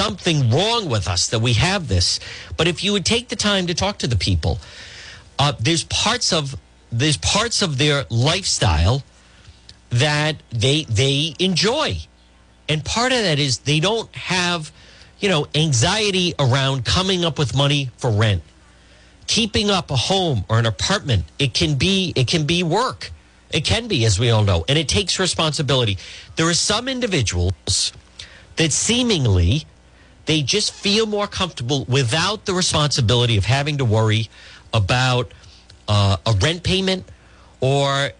something wrong with us that we have this. But if you would take the time to talk to the people, uh, there's parts of there's parts of their lifestyle that they they enjoy, and part of that is they don't have, you know, anxiety around coming up with money for rent, keeping up a home or an apartment. It can be it can be work. It can be, as we all know, and it takes responsibility. There are some individuals that seemingly they just feel more comfortable without the responsibility of having to worry about uh, a rent payment or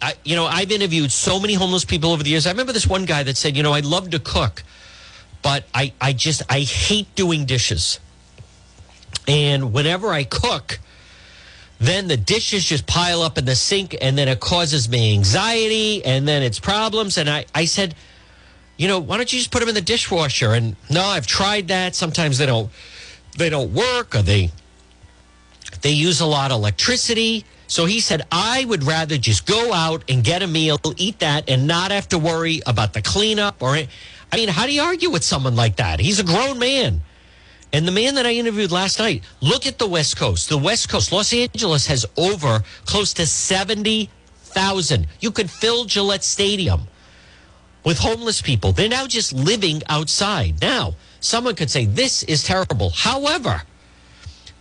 I, you know i've interviewed so many homeless people over the years. I remember this one guy that said you know i love to cook but i, I just i hate doing dishes. And whenever i cook then the dishes just pile up in the sink and then it causes me anxiety and then it's problems. And i, I said you know why don't you just put them in the dishwasher? And no i've tried that. Sometimes they don't they don't work or they they use a lot of electricity. So he said i would rather just go out and get a meal eat that and not have to worry about the cleanup or i mean how do you argue with someone like that? He's a grown man. And the man that I interviewed last night, look at the West Coast. The West Coast, Los Angeles has over close to 70,000. You could fill Gillette Stadium with homeless people. They're now just living outside. Now, someone could say this is terrible. However,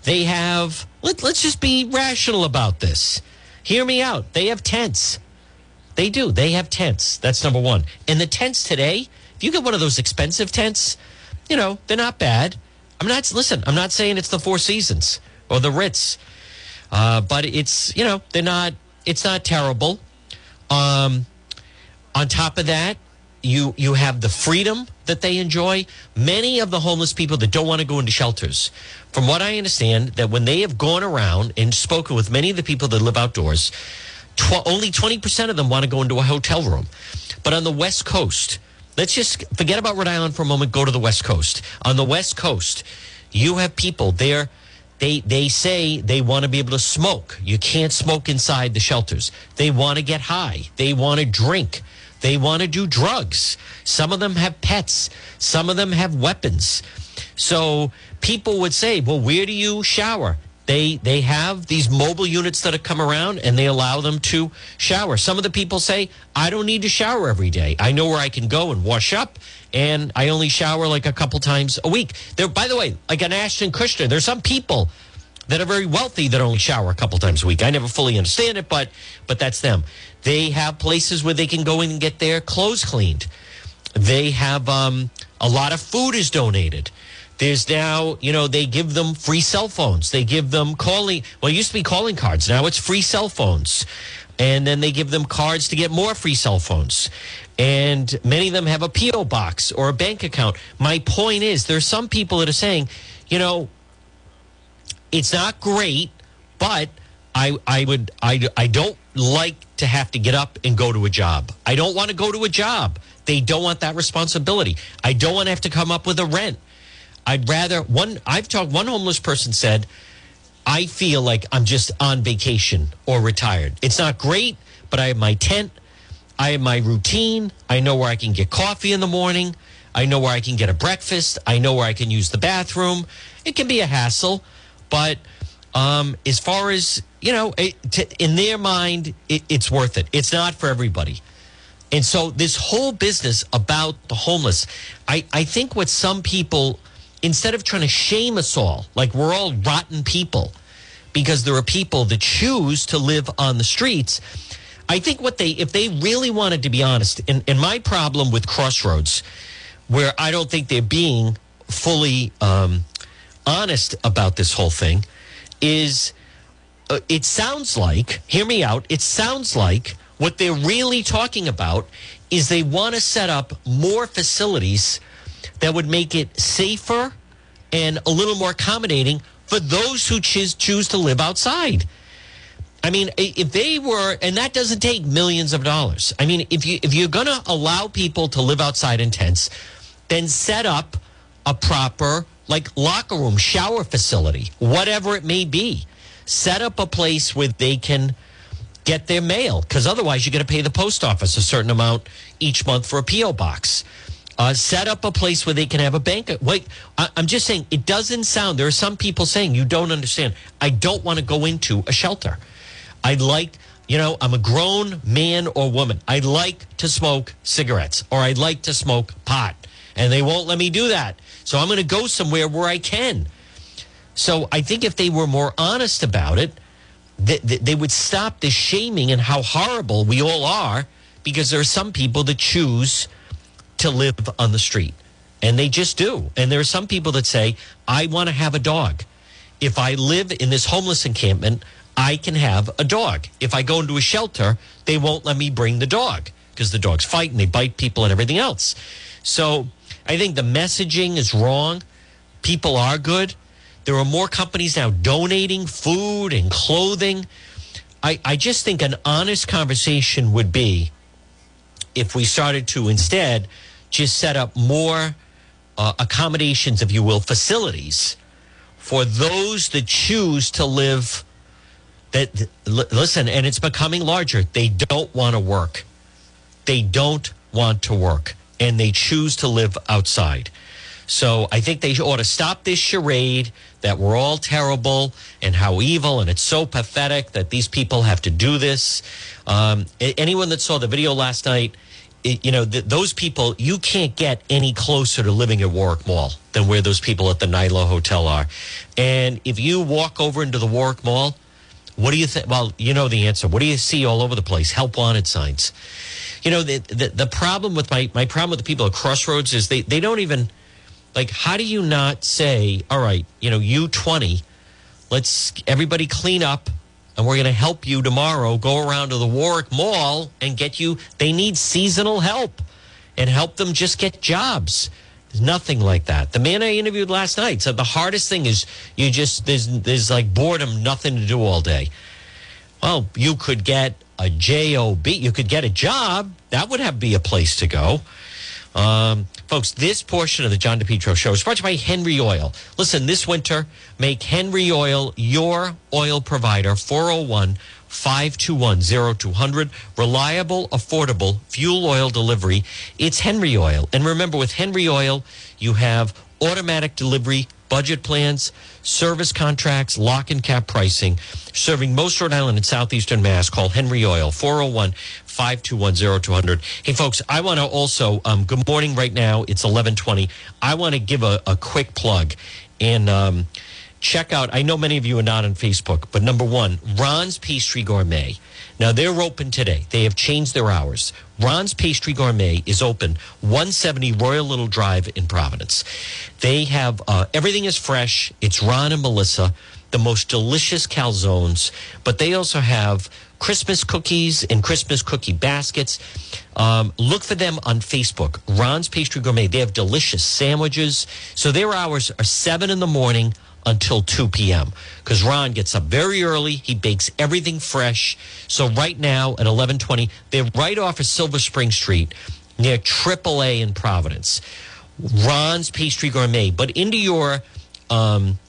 they have, let, let's just be rational about this. Hear me out. They have tents. They do. They have tents. That's number one. And the tents today, if you get one of those expensive tents, you know, they're not bad I'm not listen. I'm not saying it's the Four Seasons or the Ritz, uh, but it's you know they're not. It's not terrible. Um, on top of that, you you have the freedom that they enjoy. Many of the homeless people that don't want to go into shelters, from what I understand, that when they have gone around and spoken with many of the people that live outdoors, tw- only twenty percent of them want to go into a hotel room. But on the West Coast, Let's just forget about Rhode Island for a moment. Go to the West Coast. On the West Coast, you have people there. They they say they want to be able to smoke. You can't smoke inside the shelters. They want to get high. They want to drink. They want to do drugs. Some of them have pets. Some of them have weapons. So people would say, "Well, where do you shower?" They they have these mobile units that have come around and they allow them to shower. Some of the people say, I don't need to shower every day. I know where I can go and wash up and I only shower like a couple times a week. There by the way, like an Ashton Kutcher, there's some people that are very wealthy that only shower a couple times a week. I never fully understand it, but but that's them. They have places where they can go in and get their clothes cleaned. They have um, a lot of food is donated. There's now, you know, they give them free cell phones. They give them calling. Well, it used to be calling cards. Now it's free cell phones. And then they give them cards to get more free cell phones. And many of them have a P.O. box or a bank account. My point is, there's some people that are saying, you know, it's not great, but I, I would, I, I don't like to have to get up and go to a job. I don't want to go to a job. They don't want that responsibility. I don't want to have to come up with a rent. I'd rather one. I've talked. One homeless person said, "I feel like I'm just on vacation or retired. It's not great, but I have my tent. I have my routine. I know where I can get coffee in the morning. I know where I can get a breakfast. I know where I can use the bathroom. It can be a hassle, but um, as far as you know, it, to, in their mind, it, it's worth it. It's not for everybody." And so, this whole business about the homeless, I, I think what some people instead of trying to shame us all like we're all rotten people because there are people that choose to live on the streets i think what they if they really wanted to be honest and, and my problem with crossroads where i don't think they're being fully um, honest about this whole thing is uh, it sounds like hear me out it sounds like what they're really talking about is they want to set up more facilities that would make it safer and a little more accommodating for those who choose choose to live outside. I mean, if they were, and that doesn't take millions of dollars. I mean, if you if you're going to allow people to live outside in tents, then set up a proper like locker room, shower facility, whatever it may be. Set up a place where they can get their mail because otherwise you're going to pay the post office a certain amount each month for a PO box Uh, set up a place where they can have a bank. Wait, I, I'm just saying it doesn't sound. There are some people saying you don't understand. I don't want to go into a shelter. I'd like, you know, I'm a grown man or woman. I'd like to smoke cigarettes or I'd like to smoke pot, and they won't let me do that. So I'm going to go somewhere where I can. So I think if they were more honest about it, they, they would stop the shaming and how horrible we all are because there are some people that choose to live on the street and they just do. And there are some people that say, I want to have a dog. If I live in this homeless encampment, I can have a dog. If I go into a shelter, they won't let me bring the dog because the dogs fight and they bite people and everything else. So I think the messaging is wrong. People are good. There are more companies now donating food and clothing. I, I just think an honest conversation would be if we started to instead just set up more uh, accommodations, if you will, facilities for those that choose to live. That listen, and it's becoming larger. They don't want to work. They don't want to work, and they choose to live outside. So I think they ought to stop this charade that we're all terrible and how evil and it's so pathetic that these people have to do this. Um, anyone that saw the video last night, it, you know, th- those people, you can't get any closer to living at Warwick Mall than where those people at the NYLO Hotel are. And if you walk over into the Warwick Mall, what do you think? Well, you know the answer. What do you see all over the place? Help wanted signs. You know, the, the, the problem with my, my problem with the people at Crossroads is they, they don't even, like, how do you not say, all right, you know, you 20, let's everybody clean up and we're going to help you tomorrow go around to the Warwick Mall and get you. They need seasonal help and help them just get jobs. Nothing like that. The man I interviewed last night said the hardest thing is you just there's there's like boredom, nothing to do all day. Well, you could get a job. You could get a job. That would have be a place to go. Um, folks, this portion of the John DePetro show is brought to you by Henry Oil. Listen, this winter, make Henry Oil your oil provider. 401 521 0200. Reliable, affordable fuel oil delivery. It's Henry Oil. And remember, with Henry Oil, you have automatic delivery, budget plans, service contracts, lock and cap pricing, serving most Rhode Island and southeastern Mass. Call Henry Oil 401 521 0200. Hey, folks, I want to also, um, good morning right now. It's 1120. I want to give a, a quick plug and um, check out. I know many of you are not on Facebook, but number one, Ron's Pastry Gourmet. Now they're open today. They have changed their hours. Ron's Pastry Gourmet is open 170 Royal Little Drive in Providence. They have uh, everything is fresh. It's Ron and Melissa, the most delicious calzones, but they also have Christmas cookies and Christmas cookie baskets. Um, look for them on Facebook. Ron's Pastry Gourmet. They have delicious sandwiches. So their hours are seven in the morning until 2 p.m. because Ron gets up very early. He bakes everything fresh. So right now at 1120, they're right off of Silver Spring Street near AAA in Providence. Ron's Pastry Gourmet. But into your um,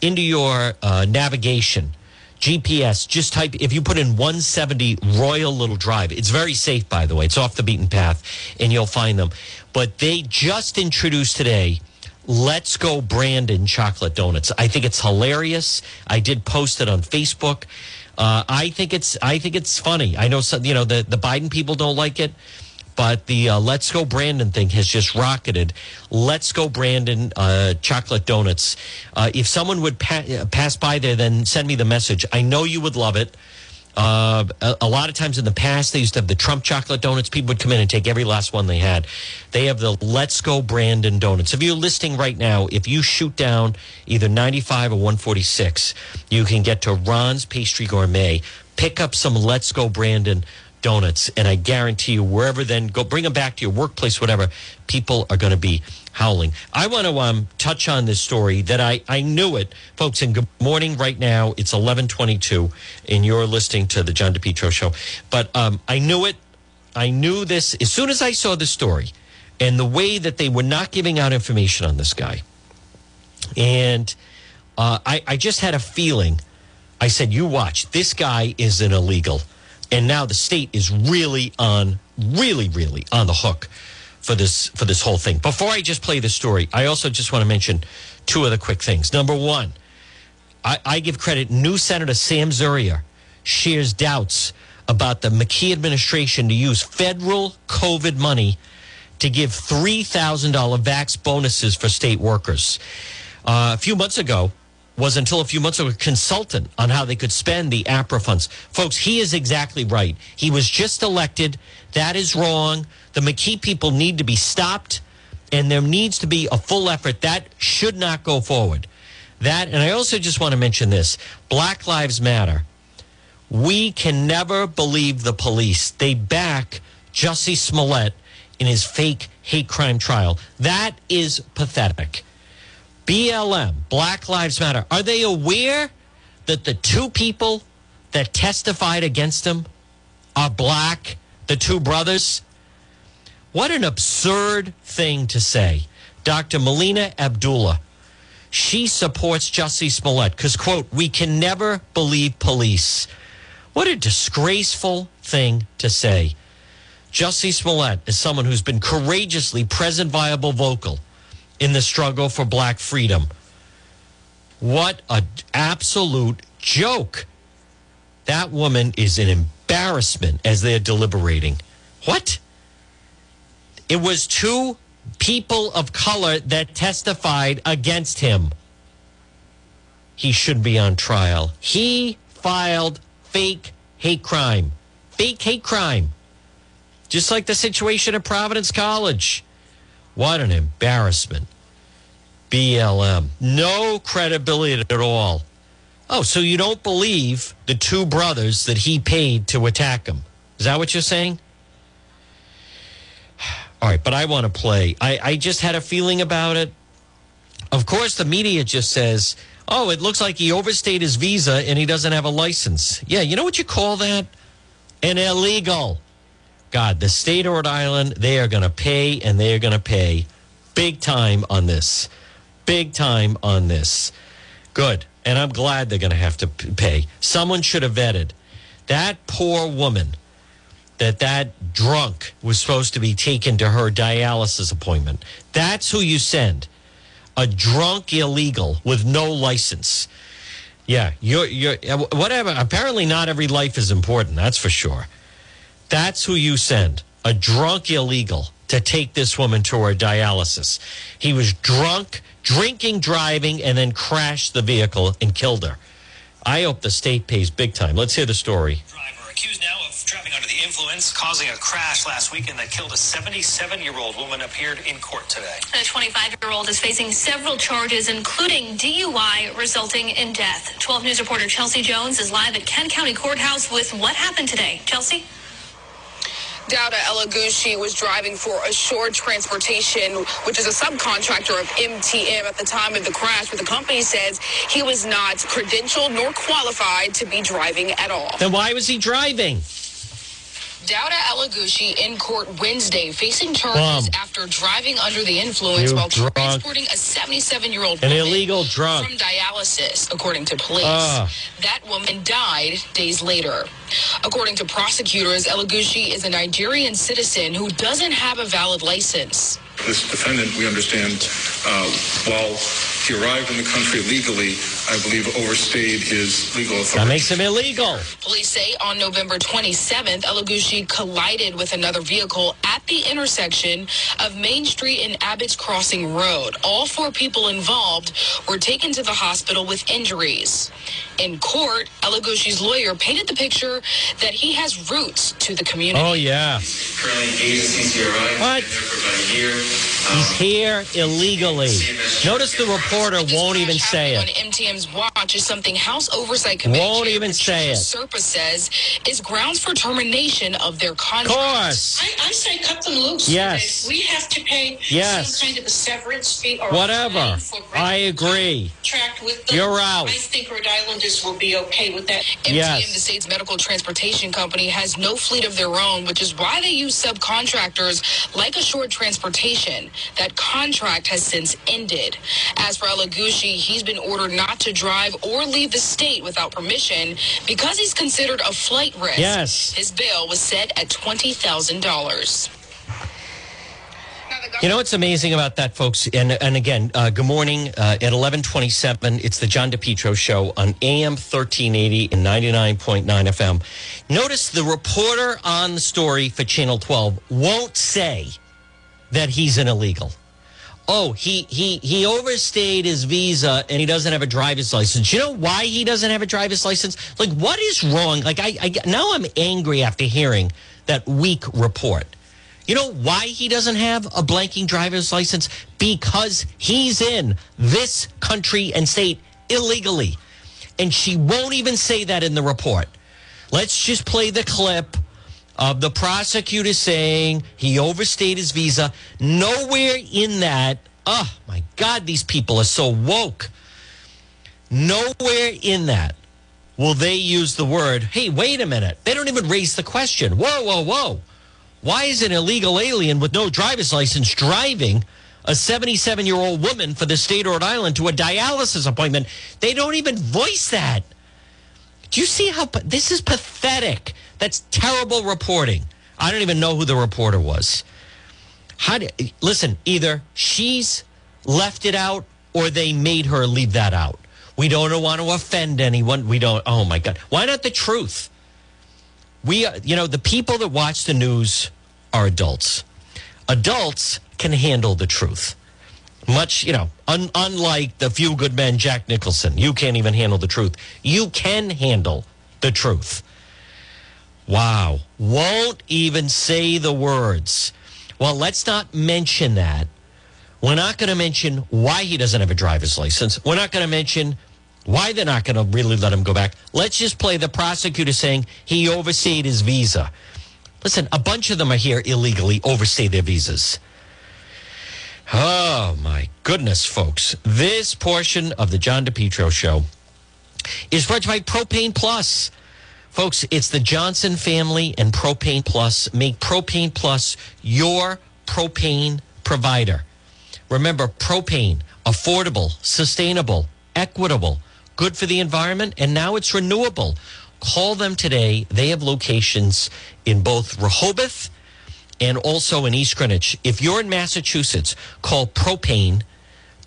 into your uh, navigation, GPS, just type, if you put in 170 Royal Little Drive, it's very safe, by the way. It's off the beaten path, and you'll find them. But they just introduced today Let's Go Brandon chocolate donuts. I think it's hilarious. I did post it on Facebook. Uh, I think it's I think it's funny. I know some, you know the the Biden people don't like it, but the uh, Let's Go Brandon thing has just rocketed. Let's Go Brandon uh, chocolate donuts. Uh, if someone would pa- pass by there, then send me the message. I know you would love it. Uh, a, a, lot of times in the past, they used to have the Trump chocolate donuts. People would come in and take every last one they had. They have the Let's Go Brandon donuts. If you're listing right now, if you shoot down either 95 or 146, you can get to Ron's Pastry Gourmet. Pick up some Let's Go Brandon donuts, and I guarantee you, wherever then go bring them back to your workplace, whatever. People are going to be howling. I want to um, touch on this story that I I knew it, folks. And good morning, right now it's eleven twenty two, and you're listening to the John DePetro show. But um, I knew it. I knew this as soon as I saw the story, and the way that they were not giving out information on this guy, and uh, I I just had a feeling. I said, "You watch. This guy is an illegal." And now the state is really on, really, really on the hook for this for this whole thing. Before I just play the story, I also just want to mention two other quick things. Number one, I, I give credit. New Senator Sam Zurier shares doubts about the McKee administration to use federal COVID money to give $3,000 vax bonuses for state workers. Uh, a few months ago, was until a few months ago a consultant on how they could spend the APRA funds. Folks, he is exactly right. He was just elected. That is wrong. The McKee people need to be stopped, and there needs to be a full effort. That should not go forward. That, and I also just want to mention this Black Lives Matter. We can never believe the police. They back Jussie Smollett in his fake hate crime trial. That is pathetic. BLM, Black Lives Matter, are they aware that the two people that testified against him are black, the two brothers? What an absurd thing to say. Dr. Melina Abdullah, she supports Jussie Smollett because, quote, we can never believe police. What a disgraceful thing to say. Jussie Smollett is someone who's been courageously present, viable, vocal in the struggle for black freedom. What an absolute joke. That woman is an embarrassment as they're deliberating. What? It was two people of color that testified against him. He should be on trial. He filed fake hate crime. Fake hate crime. Just like the situation at Providence College. What an embarrassment. BLM. No credibility at all. Oh, so you don't believe the two brothers that he paid to attack him? Is that what you're saying? All right, but I want to play. I, I just had a feeling about it. Of course, the media just says, oh, it looks like he overstayed his visa and he doesn't have a license. Yeah, you know what you call that? An illegal. God, the state of Rhode Island, they are going to pay and they are going to pay big time on this. Big time on this. Good. And I'm glad they're going to have to pay. Someone should have vetted. That poor woman that that drunk was supposed to be taken to her dialysis appointment. That's who you send. A drunk illegal with no license. Yeah, you're you're uh, whatever. Apparently not every life is important, that's for sure. That's who you send a drunk illegal to take this woman to her dialysis. He was drunk, drinking, driving, and then crashed the vehicle and killed her. I hope the state pays big time. Let's hear the story. Driver accused now of driving under the influence, causing a crash last weekend that killed a 77 year old woman, appeared in court today. The 25 year old is facing several charges, including DUI, resulting in death. 12 News reporter Chelsea Jones is live at Kent County Courthouse with what happened today. Chelsea? Dowda Elagushi was driving for Assured Transportation, which is a subcontractor of MTM at the time of the crash, but the company says he was not credentialed nor qualified to be driving at all. Then why was he driving? Dowda Elagushi in court Wednesday facing charges after driving under the influence You while drunk. transporting a 77 year old An woman illegal drunk. from dialysis, according to police. Ah. That woman died days later. According to prosecutors, Elagushi is a Nigerian citizen who doesn't have a valid license. This defendant, we understand, uh, while he arrived in the country legally, I believe overstayed his legal authority. That makes him illegal. Police say on November 27th, Elagushi collided with another vehicle at the intersection of Main Street and Abbott's Crossing Road. All four people involved were taken to the hospital with injuries. In court, Elagushi's lawyer painted the picture that he has roots to the community. Oh, yeah. Currently engaged in CCRI. What? There for about a year. He's here illegally. Notice the reporter won't even say it. On MTM's watch is something House Oversight Committee Won't even say it. Serpa says is grounds for termination of their contract. Of contract. course. I, I say cut them loose. Yes. We have to pay Yes. some kind of a severance fee or Whatever. I agree. Contract with them. You're out. I think Rhode Islanders will be okay with that. MTM, Yes. the state's medical transportation company, has no fleet of their own, which is why they use subcontractors like Assured Transportation. That contract has since ended. As for Elagushi, he's been ordered not to drive or leave the state without permission because he's considered a flight risk. Yes. His bail was set at $20,000. You know what's amazing about that, folks? And and again, uh, good morning uh, at eleven twenty seven. It's the John DePetro show on AM thirteen eighty and ninety nine point nine FM. Notice the reporter on the story for Channel twelve won't say that he's an illegal. Oh, he he he overstayed his visa and he doesn't have a driver's license. You know why he doesn't have a driver's license? Like, what is wrong? Like, I, I now I'm angry after hearing that weak report. You know why he doesn't have a blanking driver's license? Because he's in this country and state illegally. And she won't even say that in the report. Let's just play the clip of the prosecutor saying he overstayed his visa. Nowhere in that, oh my God, these people are so woke. Nowhere in that will they use the word, hey, wait a minute. They don't even raise the question. Whoa, whoa, whoa. Why is an illegal alien with no driver's license driving a 77 year old woman for the state of Rhode Island to a dialysis appointment? They don't even voice that. Do you see how this is pathetic? That's terrible reporting. I don't even know who the reporter was. How do, listen, either she's left it out or they made her leave that out. We don't want to offend anyone. We don't. Oh my God. Why not the truth? We, uh, you know, the people that watch the news are adults. Adults can handle the truth. Much, you know, un, unlike the few good men, Jack Nicholson, you can't even handle the truth. You can handle the truth. Wow. Won't even say the words. Well, let's not mention that. We're not going to mention why he doesn't have a driver's license. We're not going to mention why they're not going to really let him go back. Let's just play the prosecutor saying he overstayed his visa. Listen, a bunch of them are here illegally, overstay their visas. Oh my goodness, folks. This portion of the John DePetro show is brought to you by Propane Plus. Folks, it's the Johnson family and Propane Plus. Make Propane Plus your propane provider. Remember, propane, affordable, sustainable, equitable, good for the environment, and now it's renewable. Call them today. They have locations in both Rehoboth and also in East Greenwich. If you're in Massachusetts, call Propane,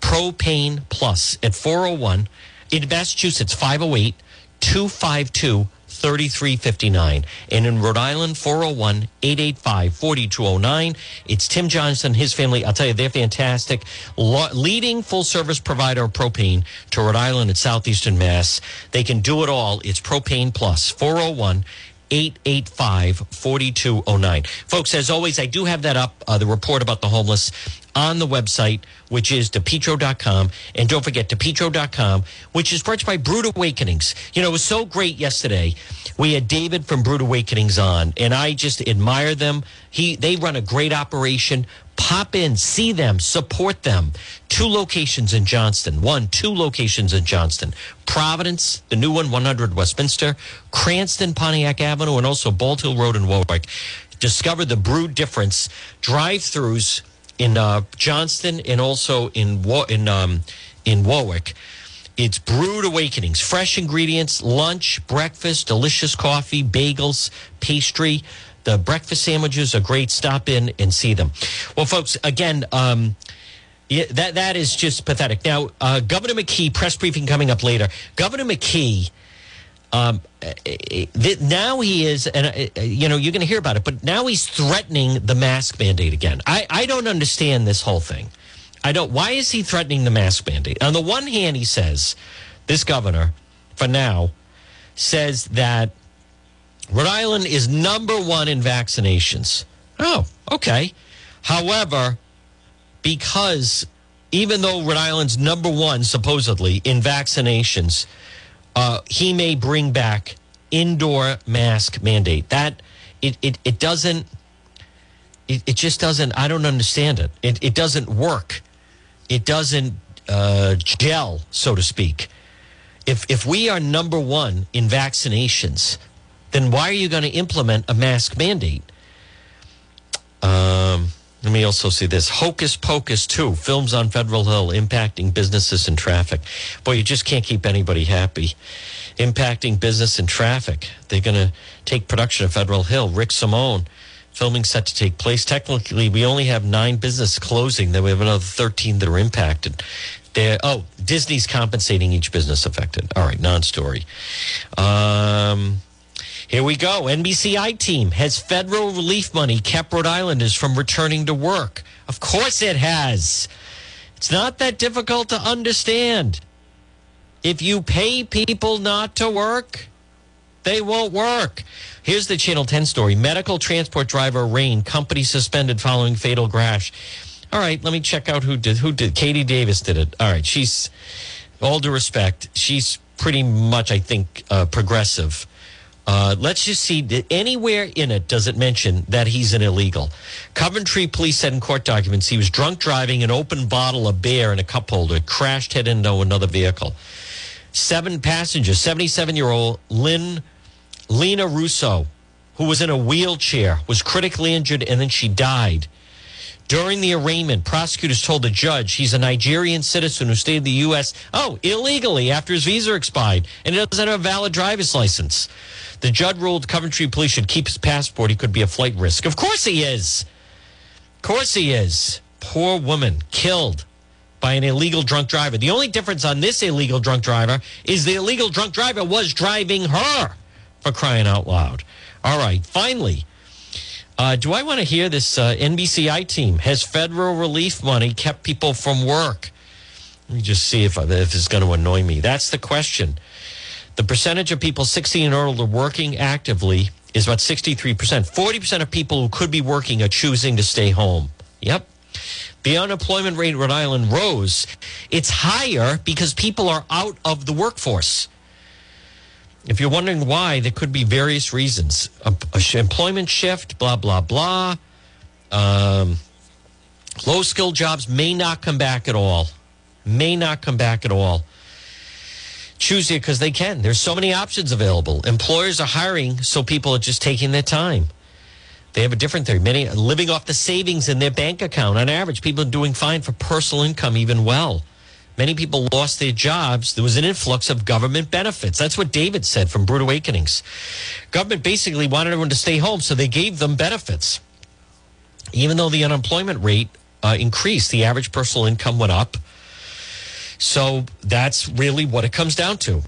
Propane Plus at 401. In Massachusetts, 508 252 3359. And in Rhode Island, 401 885 4209. It's Tim Johnson, his family. I'll tell you, they're fantastic. leading full service provider of propane to Rhode Island and Southeastern Mass. They can do it all. It's Propane Plus, 401 885 4209. Folks, as always, I do have that up, uh, the report about the homeless on the website, which is depetro.com. And don't forget, depetro.com, which is brought by Brewed Awakenings. You know, it was so great yesterday. We had David from Brewed Awakenings on, and I just admire them. He They run a great operation. Pop in, see them, support them. Two locations in Johnston. One, two locations in Johnston. Providence, the new one, 100 Westminster, Cranston, Pontiac Avenue, and also Bald Hill Road in Warwick. Discover the Brewed difference. Drive throughs in uh, Johnston and also in in um, in Warwick. It's Brewed Awakenings, fresh ingredients, lunch, breakfast, delicious coffee, bagels, pastry. The breakfast sandwiches are great. Stop in and see them. Well, folks, again, um, yeah, that that is just pathetic. Now, uh, Governor McKee press briefing coming up later. Governor McKee um, eh, eh, eh, now he is, and you know, you're going to hear about it, but now he's threatening the mask mandate again. I, I don't understand this whole thing. I don't. Why is he threatening the mask mandate? On the one hand, he says, this governor, for now, says that Rhode Island is number one in vaccinations. Oh, okay. However, because even though Rhode Island's number one, supposedly, in vaccinations, uh, he may bring back indoor mask mandate. That it it, it doesn't. It, it just doesn't. I don't understand it. It it doesn't work. It doesn't uh, gel, so to speak. If if we are number one in vaccinations, then why are you going to implement a mask mandate? Um, let me also see this Hocus Pocus 2 films on Federal Hill impacting businesses and traffic. Boy, you just can't keep anybody happy. Impacting business and traffic. They're going to take production of Federal Hill. Rick Simone Filming set to take place. Technically, we only have nine business closing. Then we have another 13 that are impacted. They're, oh, Disney's compensating each business affected. All right, non story. Um, here we go. NBCI team has federal relief money kept Rhode Islanders from returning to work. Of course it has. It's not that difficult to understand. If you pay people not to work, they won't work. Here's the Channel 10 story. Medical transport driver Rain, company suspended following fatal crash. All right, let me check out who did who did Katie Davis did it. All right, she's all due respect, she's pretty much I think uh, progressive. Uh, let's just see anywhere in it does it mention that he's an illegal. Coventry police said in court documents he was drunk driving an open bottle of beer in a cup holder, crashed head into another vehicle. Seven passengers, 77 year old Lynn Lena Russo, who was in a wheelchair, was critically injured and then she died. During the arraignment, prosecutors told the judge he's a Nigerian citizen who stayed in the U.S. Oh, illegally after his visa expired and he doesn't have a valid driver's license. The judge ruled Coventry police should keep his passport. He could be a flight risk. Of course he is. Of course he is. Poor woman killed by an illegal drunk driver. The only difference on this illegal drunk driver is the illegal drunk driver was driving her for crying out loud. All right, finally. Uh, do I want to hear this uh, NBCI team? Has federal relief money kept people from work? Let me just see if, if it's going to annoy me. That's the question. The percentage of people 16 and older working actively is about 63%. 40% of people who could be working are choosing to stay home. Yep. The unemployment rate in Rhode Island rose. It's higher because people are out of the workforce. If you're wondering why, there could be various reasons. A, a employment shift, blah, blah, blah. Um, low skilled jobs may not come back at all. May not come back at all. Choose it because they can. There's so many options available. Employers are hiring, so people are just taking their time. They have a different theory. Many are living off the savings in their bank account. On average, people are doing fine for personal income, even well. Many people lost their jobs. There was an influx of government benefits. That's what David said from Brewed Awakenings. Government basically wanted everyone to stay home, so they gave them benefits. Even though the unemployment rate uh, increased, the average personal income went up. So that's really what it comes down to.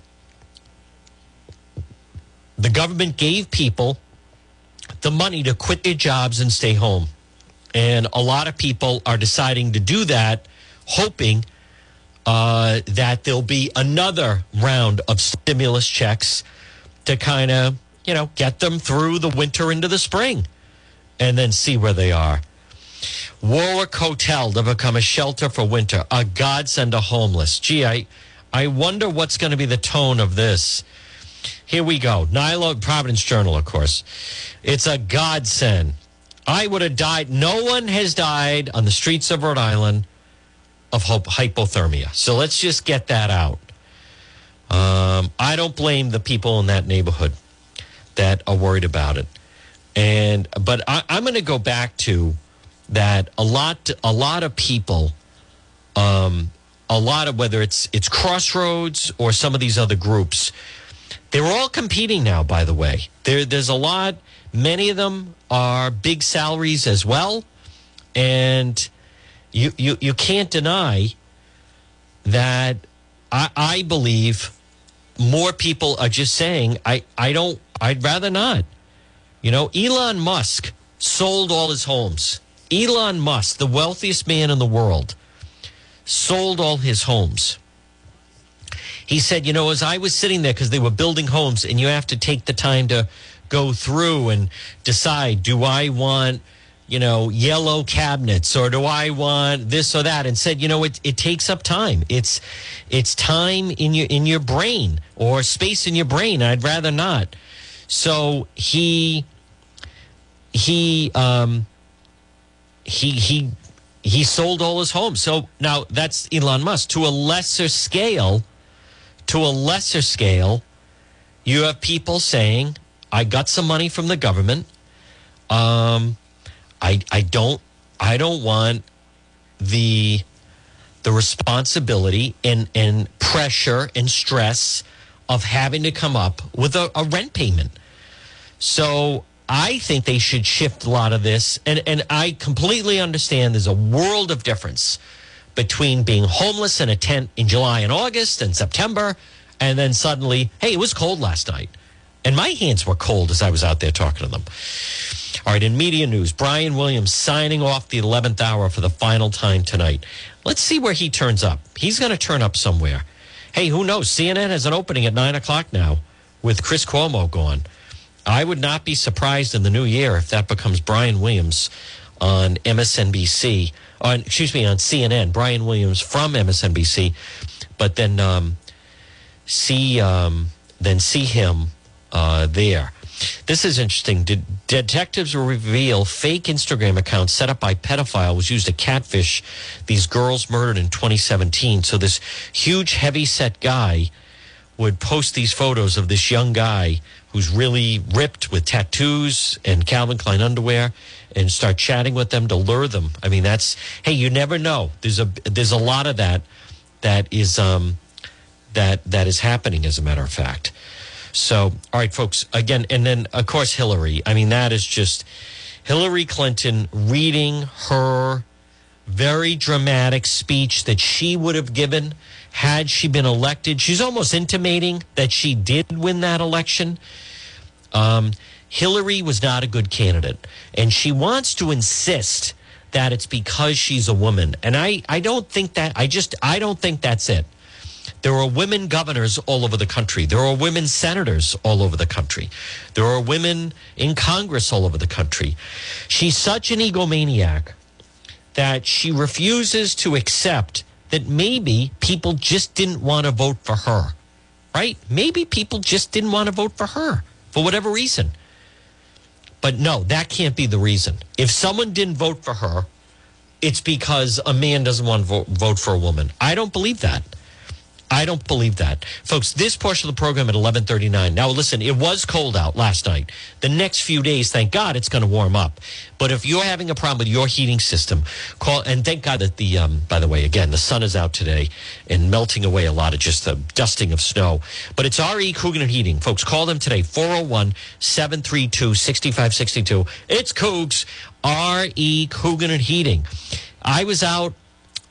The government gave people the money to quit their jobs and stay home. And a lot of people are deciding to do that, hoping uh, that there'll be another round of stimulus checks to kind of, you know, get them through the winter into the spring and then see where they are. Warwick Hotel to become a shelter for winter, a godsend to homeless. Gee, I, I wonder what's going to be the tone of this. Here we go. NYLO Providence Journal, of course. It's a godsend. I would have died. No one has died on the streets of Rhode Island of hypothermia. So let's just get that out. Um, I don't blame the people in that neighborhood that are worried about it. And but I, I'm going to go back to that a lot a lot of people um, a lot of whether it's it's crossroads or some of these other groups they're all competing now by the way there there's a lot many of them are big salaries as well and you, you, you can't deny that I, I believe more people are just saying, I, I don't, I'd rather not. You know, Elon Musk sold all his homes. Elon Musk, the wealthiest man in the world, sold all his homes. He said, you know, as I was sitting there, because they were building homes, and you have to take the time to go through and decide do I want you know, yellow cabinets or do I want this or that? And said, you know, it, it takes up time. It's it's time in your in your brain or space in your brain. I'd rather not. So he he um he he he sold all his homes. So now that's Elon Musk to a lesser scale. To a lesser scale, you have people saying, "I got some money from the government." Um, I I don't I don't want the the responsibility and and pressure and stress of having to come up with a, a rent payment. So I think they should shift a lot of this. And, and I completely understand there's a world of difference between being homeless in a tent in July and August and September, and then suddenly, hey, it was cold last night. And my hands were cold as I was out there talking to them. All right, in media news, Brian Williams signing off the 11th hour for the final time tonight. Let's see where he turns up. He's going to turn up somewhere. Hey, who knows? CNN has an opening at 9 o'clock now with Chris Cuomo gone. I would not be surprised in the new year if that becomes Brian Williams on MSNBC, on excuse me, on CNN. Brian Williams from MSNBC, but then um, see um, then see him uh, there. This is interesting. Detectives reveal fake Instagram accounts set up by pedophile was used to catfish these girls murdered in 2017. So this huge, heavy set guy would post these photos of this young guy who's really ripped with tattoos and Calvin Klein underwear and start chatting with them to lure them. I mean, that's hey, you never know. There's a there's a lot of that that is um that that is happening as a matter of fact. So, all right, folks, again, and then of course Hillary. I mean, that is just Hillary Clinton reading her very dramatic speech that she would have given had she been elected. She's almost intimating that she did win that election. Um, Hillary was not a good candidate, and she wants to insist that it's because she's a woman. And I, I don't think that, I just, I don't think that's it. There are women governors all over the country. There are women senators all over the country. There are women in Congress all over the country. She's such an egomaniac that she refuses to accept that maybe people just didn't want to vote for her, right? Maybe people just didn't want to vote for her for whatever reason. But no, that can't be the reason. If someone didn't vote for her, it's because a man doesn't want to vote, vote for a woman. I don't believe that. I don't believe that. Folks, this portion of the program at 1139. Now, listen, it was cold out last night. The next few days, thank God, it's going to warm up. But if you're having a problem with your heating system, call, and thank God that the, um, by the way, again, the sun is out today and melting away a lot of just the dusting of snow. But it's RE Coogan and Heating. Folks, call them today, 401 732 6562. It's Coogs, RE Coogan and Heating. I was out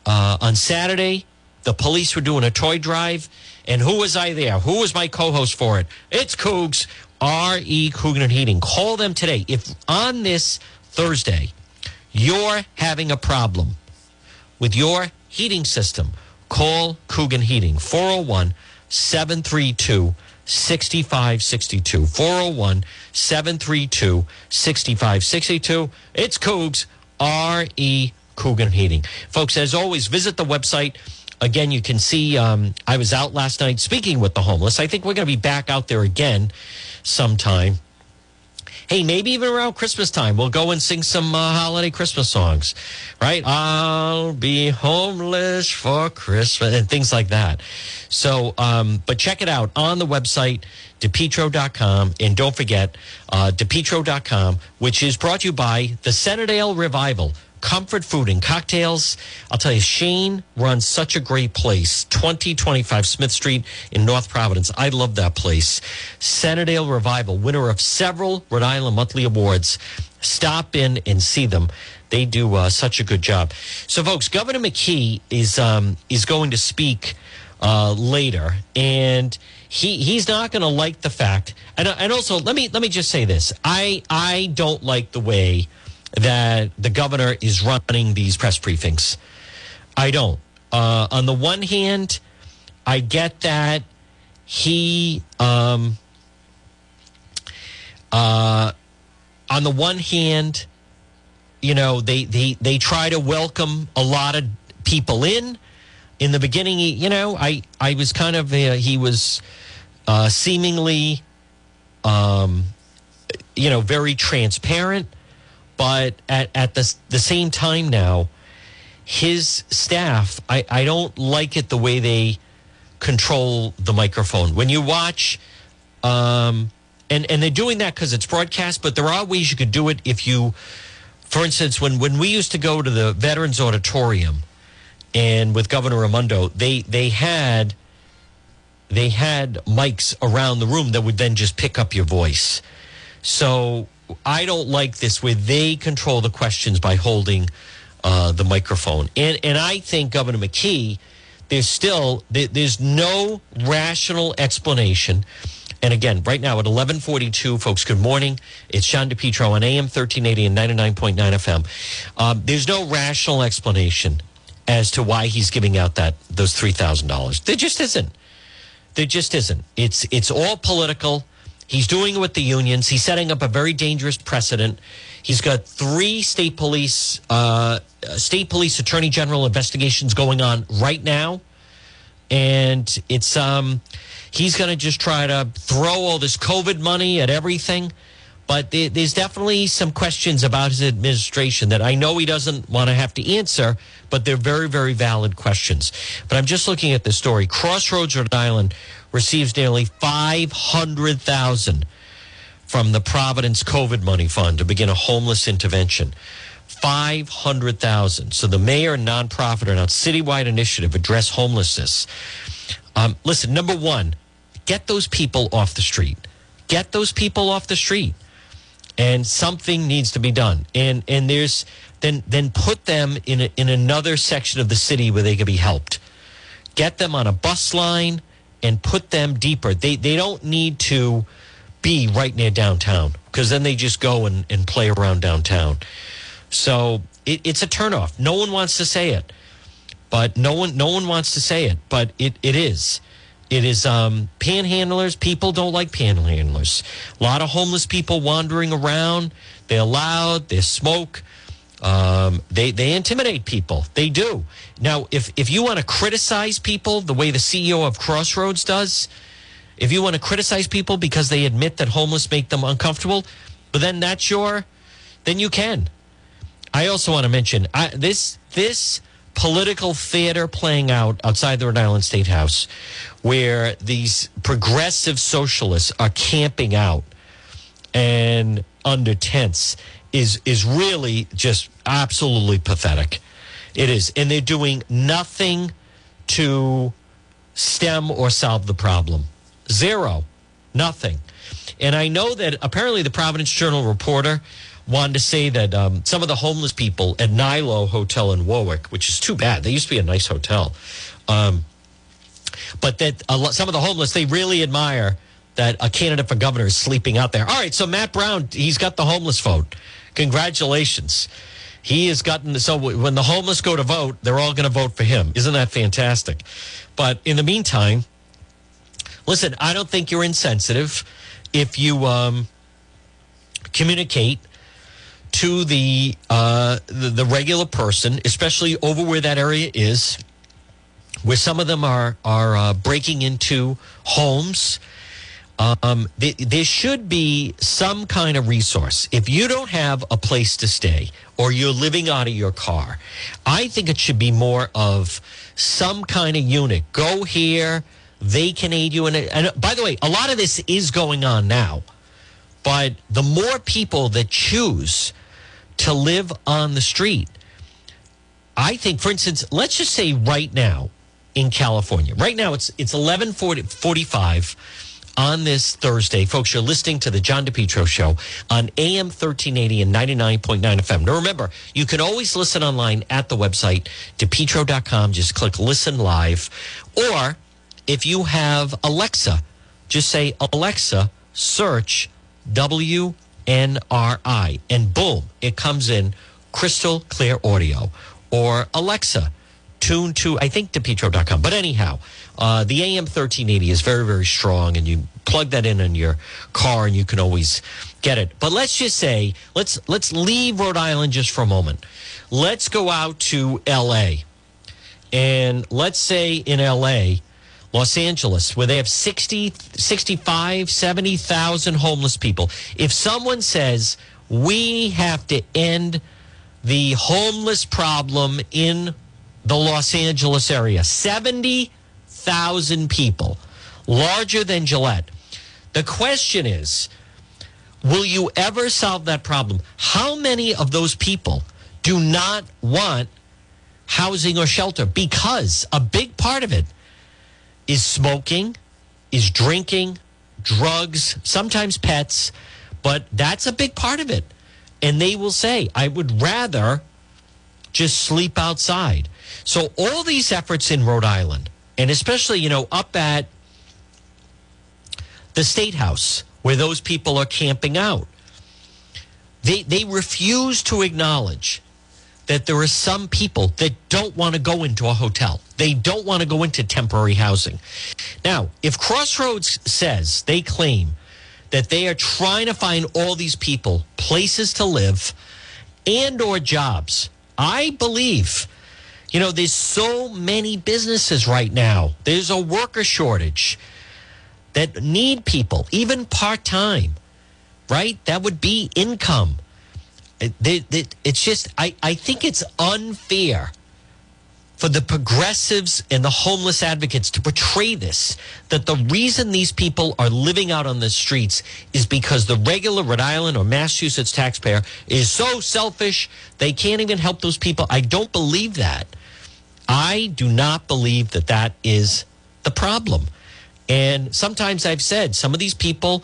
uh, on Saturday the police were doing a toy drive. And who was I there? Who was my co host for it? It's Coogs, R.E. Coogan and Heating. Call them today. If on this Thursday you're having a problem with your heating system, call Coogan Heating, 401 732 6562. 401 732 6562. It's Coogs, R.E. Coogan Heating. Folks, as always, visit the website again, you can see um, I was out last night speaking with the homeless. I think we're going to be back out there again sometime. Hey, maybe even around Christmas time, we'll go and sing some uh, holiday Christmas songs, right? I'll be homeless for Christmas and things like that. So, um, but check it out on the website, depetro.com. And don't forget, uh, depetro.com, which is brought to you by the Centerdale Revival comfort food and cocktails. I'll tell you, Shane runs such a great place. 2025 Smith Street in North Providence. I love that place. Centerdale Revival, winner of several Rhode Island Monthly Awards. Stop in and see them. They do uh, such a good job. So, folks, Governor McKee is um, is going to speak uh, later, and he he's not going to like the fact. And, and also, let me let me just say this: I I don't like the way that the governor is running these press briefings. I don't. Uh, on the one hand, I get that he, um, uh, on the one hand, you know, they, they, they try to welcome a lot of people in. In the beginning, you know, I, I was kind of, uh, he was uh, seemingly, um, you know, very transparent but at, at the, the same time now, his staff, I, I don't like it the way they control the microphone. When you watch, um, and, and they're doing that because it's broadcast, but there are ways you could do it if you, for instance, when, when we used to go to the Veterans Auditorium and with Governor Raimondo, they, they had they had mics around the room that would then just pick up your voice. So I don't like this where they control the questions by holding uh, the microphone. And and I think Governor McKee, there's still there, there's no rational explanation. And again, right now at 11:42, folks. Good morning. It's Sean DePetro on AM 1380 and 99.9 FM. Um, there's no rational explanation as to why he's giving out that those three thousand dollars. There just isn't. There just isn't. It's it's all political. He's doing it with the unions. He's setting up a very dangerous precedent. He's got three state police, uh, state police attorney general investigations going on right now, and it's um, he's going to just try to throw all this COVID money at everything. But there's definitely some questions about his administration that I know he doesn't want to have to answer, but they're very, very valid questions. But I'm just looking at this story. Crossroads, Rhode Island receives nearly 500,000 from the Providence COVID money fund to begin a homeless intervention. 500,000. So the mayor and nonprofit announced citywide initiative address homelessness. Um, listen, number one, get those people off the street. Get those people off the street. And something needs to be done. And and there's then then put them in a, in another section of the city where they can be helped. Get them on a bus line and put them deeper. They they don't need to be right near downtown because then they just go and, and play around downtown. So it, it's a turnoff. No one wants to say it, but no one no one wants to say it, but it, it is. It is um, panhandlers. People don't like panhandlers. A lot of homeless people wandering around. They're loud. They smoke. Um, they they intimidate people. They do. Now, if if you want to criticize people the way the CEO of Crossroads does, if you want to criticize people because they admit that homeless make them uncomfortable, but then that's your, then you can. I also want to mention I, this this political theater playing out outside the Rhode Island State House, where these progressive socialists are camping out and under tents is is really just absolutely pathetic. It is, and they're doing nothing to stem or solve the problem. Zero, nothing. And I know that apparently the Providence Journal reporter wanted to say that um, some of the homeless people at NYLO Hotel in Warwick, which is too bad, they used to be a nice hotel, um, but that lot, some of the homeless they really admire that a candidate for governor is sleeping out there. All right, so Matt Brown, he's got the homeless vote. Congratulations. He has gotten so when the homeless go to vote, they're all going to vote for him. Isn't that fantastic? But in the meantime, listen, I don't think you're insensitive if you um, communicate to the, uh, the the regular person, especially over where that area is, where some of them are are uh, breaking into homes. Um, th- there should be some kind of resource. If you don't have a place to stay or you're living out of your car, I think it should be more of some kind of unit. Go here, they can aid you. And, and by the way, a lot of this is going on now. But the more people that choose to live on the street, I think, for instance, let's just say right now in California, right now it's it's eleven forty five on this Thursday. Folks, you're listening to the John DePetro Show on AM 1380 and 99.9 FM. Now, remember, you can always listen online at the website, depetro.com. Just click listen live. Or if you have Alexa, just say, Alexa, search WNRI. And boom, it comes in crystal clear audio. Or Alexa, tune to, I think, depetro.com. But anyhow, uh, the AM 1380 is very, very strong, and you plug that in in your car, and you can always get it. But let's just say, let's let's leave Rhode Island just for a moment. Let's go out to L.A. And let's say in L.A., Los Angeles, where they have 60, 65, 70,000 homeless people. If someone says, we have to end the homeless problem in the Los Angeles area, 70,000 people, larger than Gillette. The question is, will you ever solve that problem? How many of those people do not want housing or shelter? Because a big part of it is smoking, is drinking, drugs, sometimes pets, But that's a big part of it. And they will say, I would rather just sleep outside. So all these efforts in Rhode Island, and especially, you know, up at the state house where those people are camping out, they, they refuse to acknowledge that there are some people that don't want to go into a hotel. They don't want to go into temporary housing. Now, if Crossroads says they claim that they are trying to find all these people places to live and or jobs, I believe you know, there's so many businesses right now. There's a worker shortage that need people, even part time, right? That would be income. It's just, I, I think it's unfair for the progressives and the homeless advocates to portray this that the reason these people are living out on the streets is because the regular Rhode Island or Massachusetts taxpayer is so selfish they can't even help those people. I don't believe that. I do not believe that that is the problem. And sometimes I've said some of these people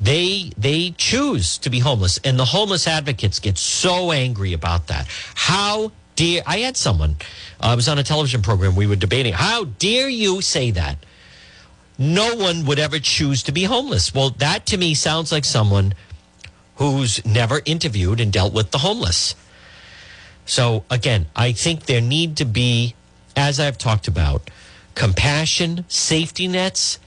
they they choose to be homeless and the homeless advocates get so angry about that. How dare I had someone uh, I was on a television program we were debating how dare you say that? No one would ever choose to be homeless. Well, that to me sounds like someone who's never interviewed and dealt with the homeless. So again, I think there need to be as I've talked about, compassion, safety nets,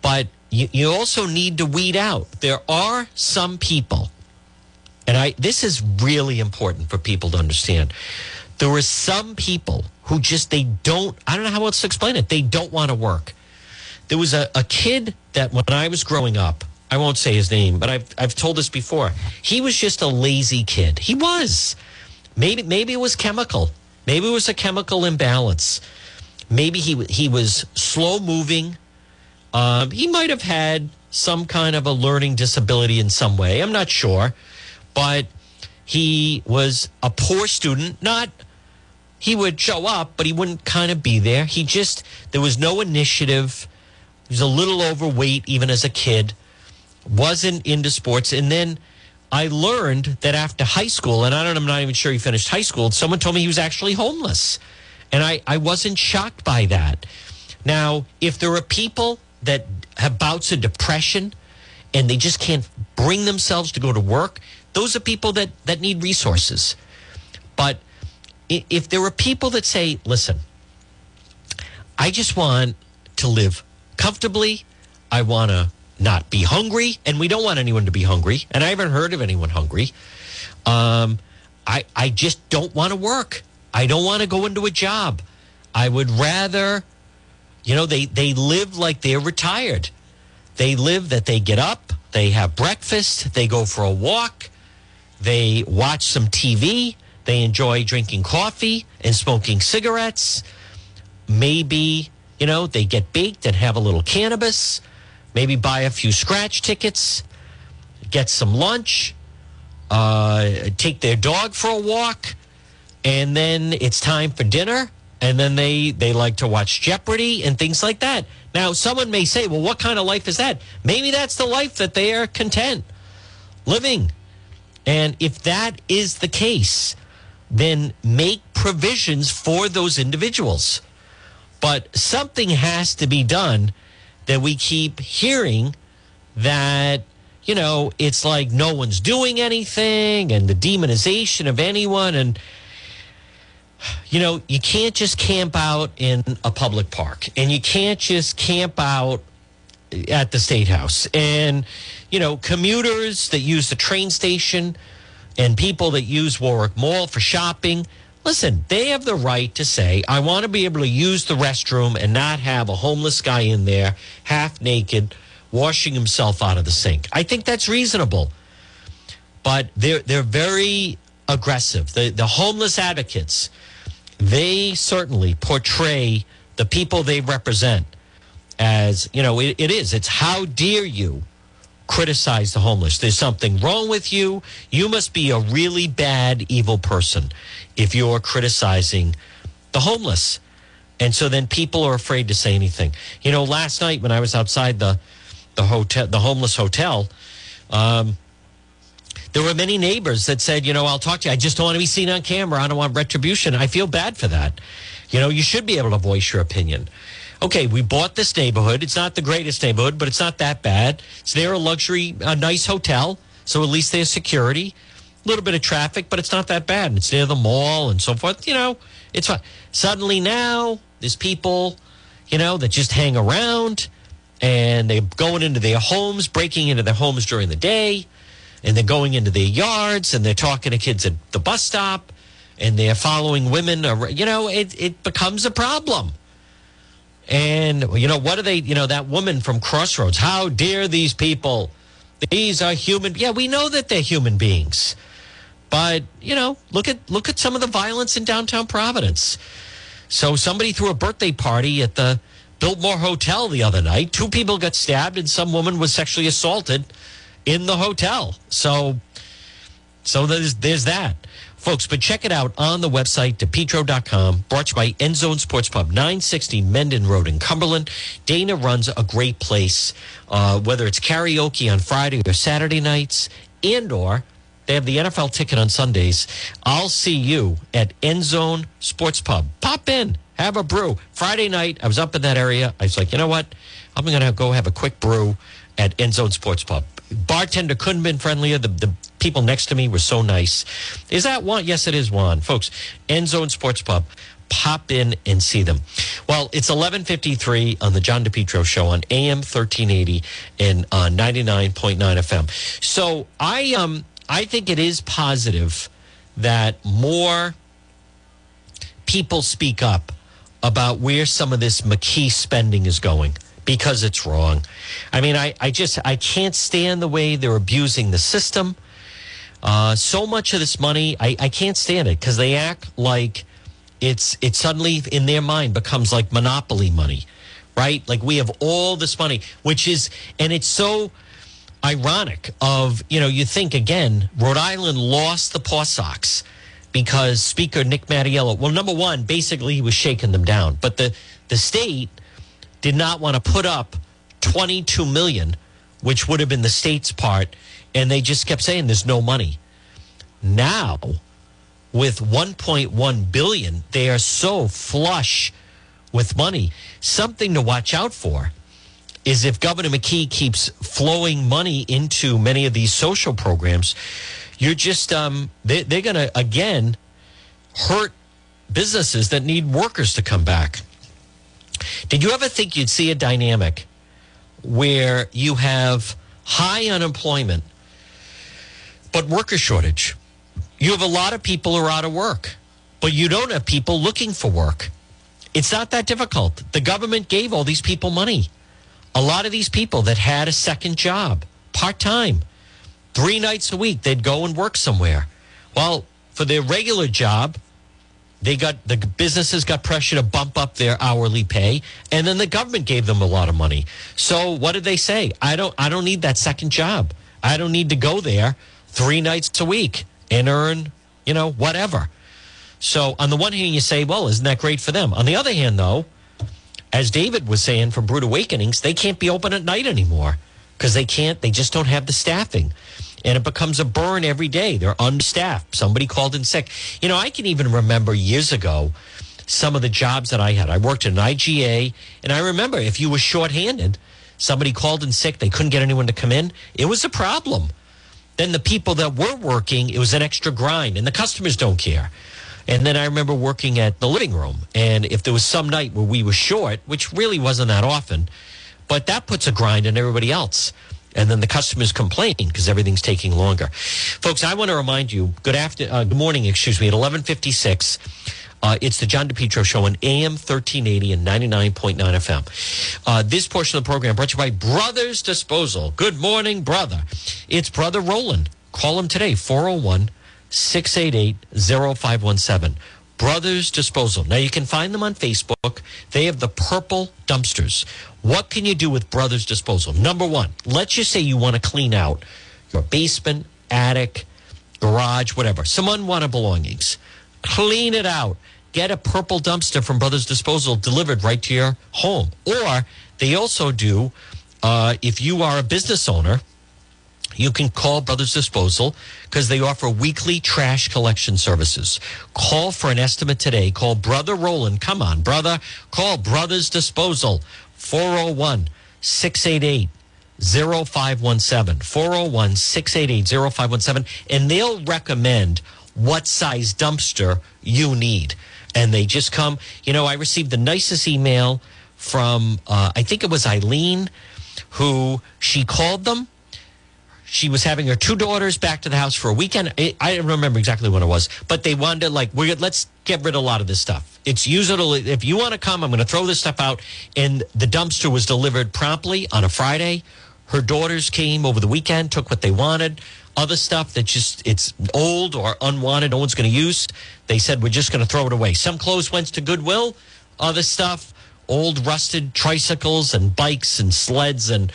but you, you also need to weed out. There are some people, and I this is really important for people to understand. There are some people who just they don't I don't know how else to explain it. They don't want to work. There was a, a kid that when I was growing up, I won't say his name, but I've I've told this before. He was just a lazy kid. He was. Maybe maybe it was chemical. Maybe it was a chemical imbalance. Maybe he he was slow moving. Um, he might have had some kind of a learning disability in some way. I'm not sure, but he was a poor student. Not he would show up, but he wouldn't kind of be there. He just there was no initiative. He was a little overweight even as a kid. Wasn't into sports, and then I learned that after high school, and I don't, I'm not even sure he finished high school, someone told me he was actually homeless. And I, I wasn't shocked by that. Now, if there are people that have bouts of depression and they just can't bring themselves to go to work, those are people that, that need resources. But if there are people that say, listen, I just want to live comfortably, I want to not be hungry, and we don't want anyone to be hungry. And I haven't heard of anyone hungry. Um, I I just don't want to work. I don't want to go into a job. I would rather, you know, they they live like they're retired. They live that they get up, they have breakfast, they go for a walk, they watch some TV, they enjoy drinking coffee and smoking cigarettes. Maybe, you know, they get baked and have a little cannabis maybe buy a few scratch tickets, get some lunch, uh, take their dog for a walk, and then it's time for dinner. And then they, they like to watch Jeopardy and things like that. Now, someone may say, well, what kind of life is that? Maybe that's the life that they are content living. And if that is the case, then make provisions for those individuals. But something has to be done that we keep hearing that you know it's like no one's doing anything and the demonization of anyone and you know you can't just camp out in a public park and you can't just camp out at the state house and you know commuters that use the train station and people that use warwick mall for shopping Listen, they have the right to say, I want to be able to use the restroom and not have a homeless guy in there, half naked, washing himself out of the sink. I think that's reasonable. But they're, they're very aggressive. The, the homeless advocates, they certainly portray the people they represent as, you know, it, it is. It's how dare you criticize the homeless. There's something wrong with you. You must be a really bad, evil person if you're criticizing the homeless. And so then people are afraid to say anything. You know, last night when I was outside the the hotel, the homeless hotel, Um, there were many neighbors that said, you know, I'll talk to you. I just don't want to be seen on camera. I don't want retribution. I feel bad for that. You know, you should be able to voice your opinion. Okay, we bought this neighborhood. It's not the greatest neighborhood, but it's not that bad. It's near a luxury, a nice hotel. So at least there's security. A little bit of traffic, but it's not that bad. It's near the mall and so forth. You know, it's fine. Suddenly now there's people, you know, that just hang around and they're going into their homes, breaking into their homes during the day, and they're going into their yards and they're talking to kids at the bus stop and they're following women. You know, it, it becomes a problem. And, you know, what are they, you know, that woman from Crossroads, how dare these people? These are human. Yeah, we know that they're human beings. But, you know, look at look at some of the violence in downtown Providence. So somebody threw a birthday party at the Biltmore Hotel the other night. Two people got stabbed and some woman was sexually assaulted in the hotel. So so there's there's that. Folks, but check it out on the website, depetro.com, brought to you by End Zone Sports Pub, 960 Mendon Road in Cumberland. Dana runs a great place, uh, whether it's karaoke on Friday or Saturday nights, and or they have the NFL ticket on Sundays. I'll see you at End Zone Sports Pub. Pop in, have a brew. Friday night, I was up in that area. I was like, you know what? I'm going to go have a quick brew at End Zone Sports Pub. Bartender couldn't have been friendlier. The, the people next to me were so nice. Is that Juan? Yes, it is Juan. Folks, End Zone Sports Pub. Pop in and see them. Well, it's 1153 on the John DePetro show on AM 1380 and uh, 99.9 FM. So I, um, I think it is positive that more people speak up about where some of this McKee spending is going because it's wrong. I mean, I, I just I can't stand the way they're abusing the system. Uh, so much of this money, I, I can't stand it because they act like it's it suddenly in their mind becomes like monopoly money, right? Like we have all this money, which is and it's so ironic of you know you think again Rhode Island lost the Paw Sox because Speaker Nick Mattiello well number one basically he was shaking them down but the the state did not want to put up 22 million which would have been the state's part and they just kept saying there's no money now with 1.1 billion they are so flush with money something to watch out for is if Governor McKee keeps flowing money into many of these social programs, you're just um, they, they're going to again hurt businesses that need workers to come back. Did you ever think you'd see a dynamic where you have high unemployment but worker shortage? You have a lot of people who are out of work, but you don't have people looking for work. It's not that difficult. The government gave all these people money a lot of these people that had a second job, part time, three nights a week, they'd go and work somewhere. Well, for their regular job, they got the businesses got pressure to bump up their hourly pay, and then the government gave them a lot of money. So what did they say? I don't I don't need that second job. I don't need to go there three nights a week and earn, you know, whatever. So on the one hand, you say, well, isn't that great for them? On the other hand, though, as David was saying from Brewed Awakenings, they can't be open at night anymore because they can't, they just don't have the staffing. And it becomes a burn every day. They're understaffed. Somebody called in sick. You know, I can even remember years ago some of the jobs that I had. I worked at an IGA, and I remember if you were shorthanded, somebody called in sick, they couldn't get anyone to come in, it was a problem. Then the people that were working, it was an extra grind, and the customers don't care. And then I remember working at the living room. And if there was some night where we were short, which really wasn't that often, but that puts a grind on everybody else. And then the customers complain because everything's taking longer. Folks, I want to remind you, good after, uh, good morning, excuse me, at 1156. Uh, it's the John DePetro Show on AM 1380 and 99.9 FM. Uh, this portion of the program brought to you by Brothers Disposal. Good morning, brother. It's Brother Roland. Call him today, 401 688 0517. Brothers Disposal. Now you can find them on Facebook. They have the purple dumpsters. What can you do with Brothers Disposal? Number one, let's just say you want to clean out your basement, attic, garage, whatever, some unwanted belongings. Clean it out. Get a purple dumpster from Brothers Disposal delivered right to your home. Or they also do, uh, if you are a business owner, you can call Brothers Disposal because they offer weekly trash collection services. Call for an estimate today. Call Brother Roland. Come on, brother. Call Brothers Disposal 401 688 0517. 401 688 0517. And they'll recommend what size dumpster you need. And they just come. You know, I received the nicest email from, uh, I think it was Eileen, who she called them she was having her two daughters back to the house for a weekend. I, don't remember exactly when it was, but they wanted to like, we're let's get rid of a lot of this stuff. It's usable. If you want to come, I'm going to throw this stuff out. And the dumpster was delivered promptly on a Friday. Her daughters came over the weekend, took what they wanted. Other stuff that just it's old or unwanted, no one's going to use. They said we're just going to throw it away. Some clothes went to Goodwill. Other stuff old rusted tricycles and bikes and sleds and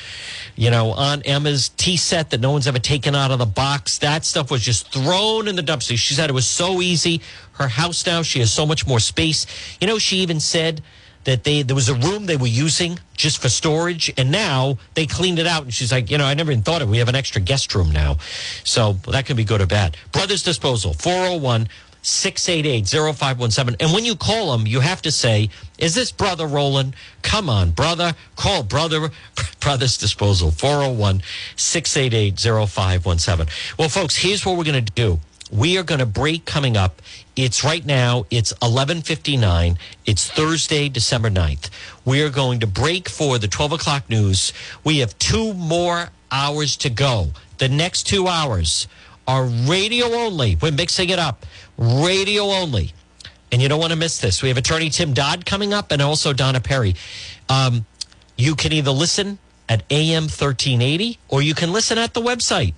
you know aunt emma's tea set that no one's ever taken out of the box. That stuff was just thrown in the dumpster. She said it was so easy. Her house now she has so much more space. You know she even said that they there was a room they were using just for storage and now they cleaned it out. And she's like you know i never even thought of it. We have an extra guest room now. So that can be good or bad. Brothers disposal 401 688 0517. And when you call them, you have to say, Is this Brother Roland? Come on, brother. Call Brother Brothers Disposal 401 688 0517. Well, folks, here's what we're going to do. We are going to break coming up. It's right now, it's 1159. It's Thursday, December 9th. We are going to break for the 12 o'clock news. We have two more hours to go. The next two hours are radio only. We're mixing it up radio only. And you don't want to miss this. We have attorney Tim Dodd coming up and also Donna Perry. Um, you can either listen at AM 1380 or you can listen at the website,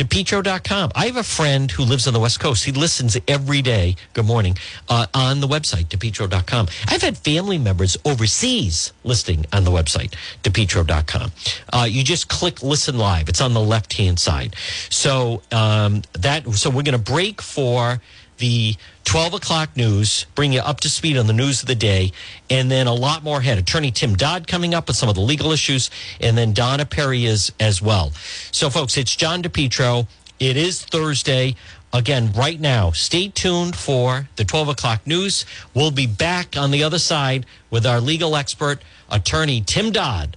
depetro.com. I have a friend who lives on the West Coast. He listens every day, good morning, uh, on the website, depetro.com. I've had family members overseas listening on the website, depetro.com. Uh, you just click listen live. It's on the left hand side. So um, that so we're going to break for the 12 o'clock news, bring you up to speed on the news of the day, and then a lot more ahead. Attorney Tim Dodd coming up with some of the legal issues, and then Donna Perry is as well. So, folks, it's John DePetro. It is Thursday. Again, right now, stay tuned for the 12 o'clock news. We'll be back on the other side with our legal expert, attorney Tim Dodd.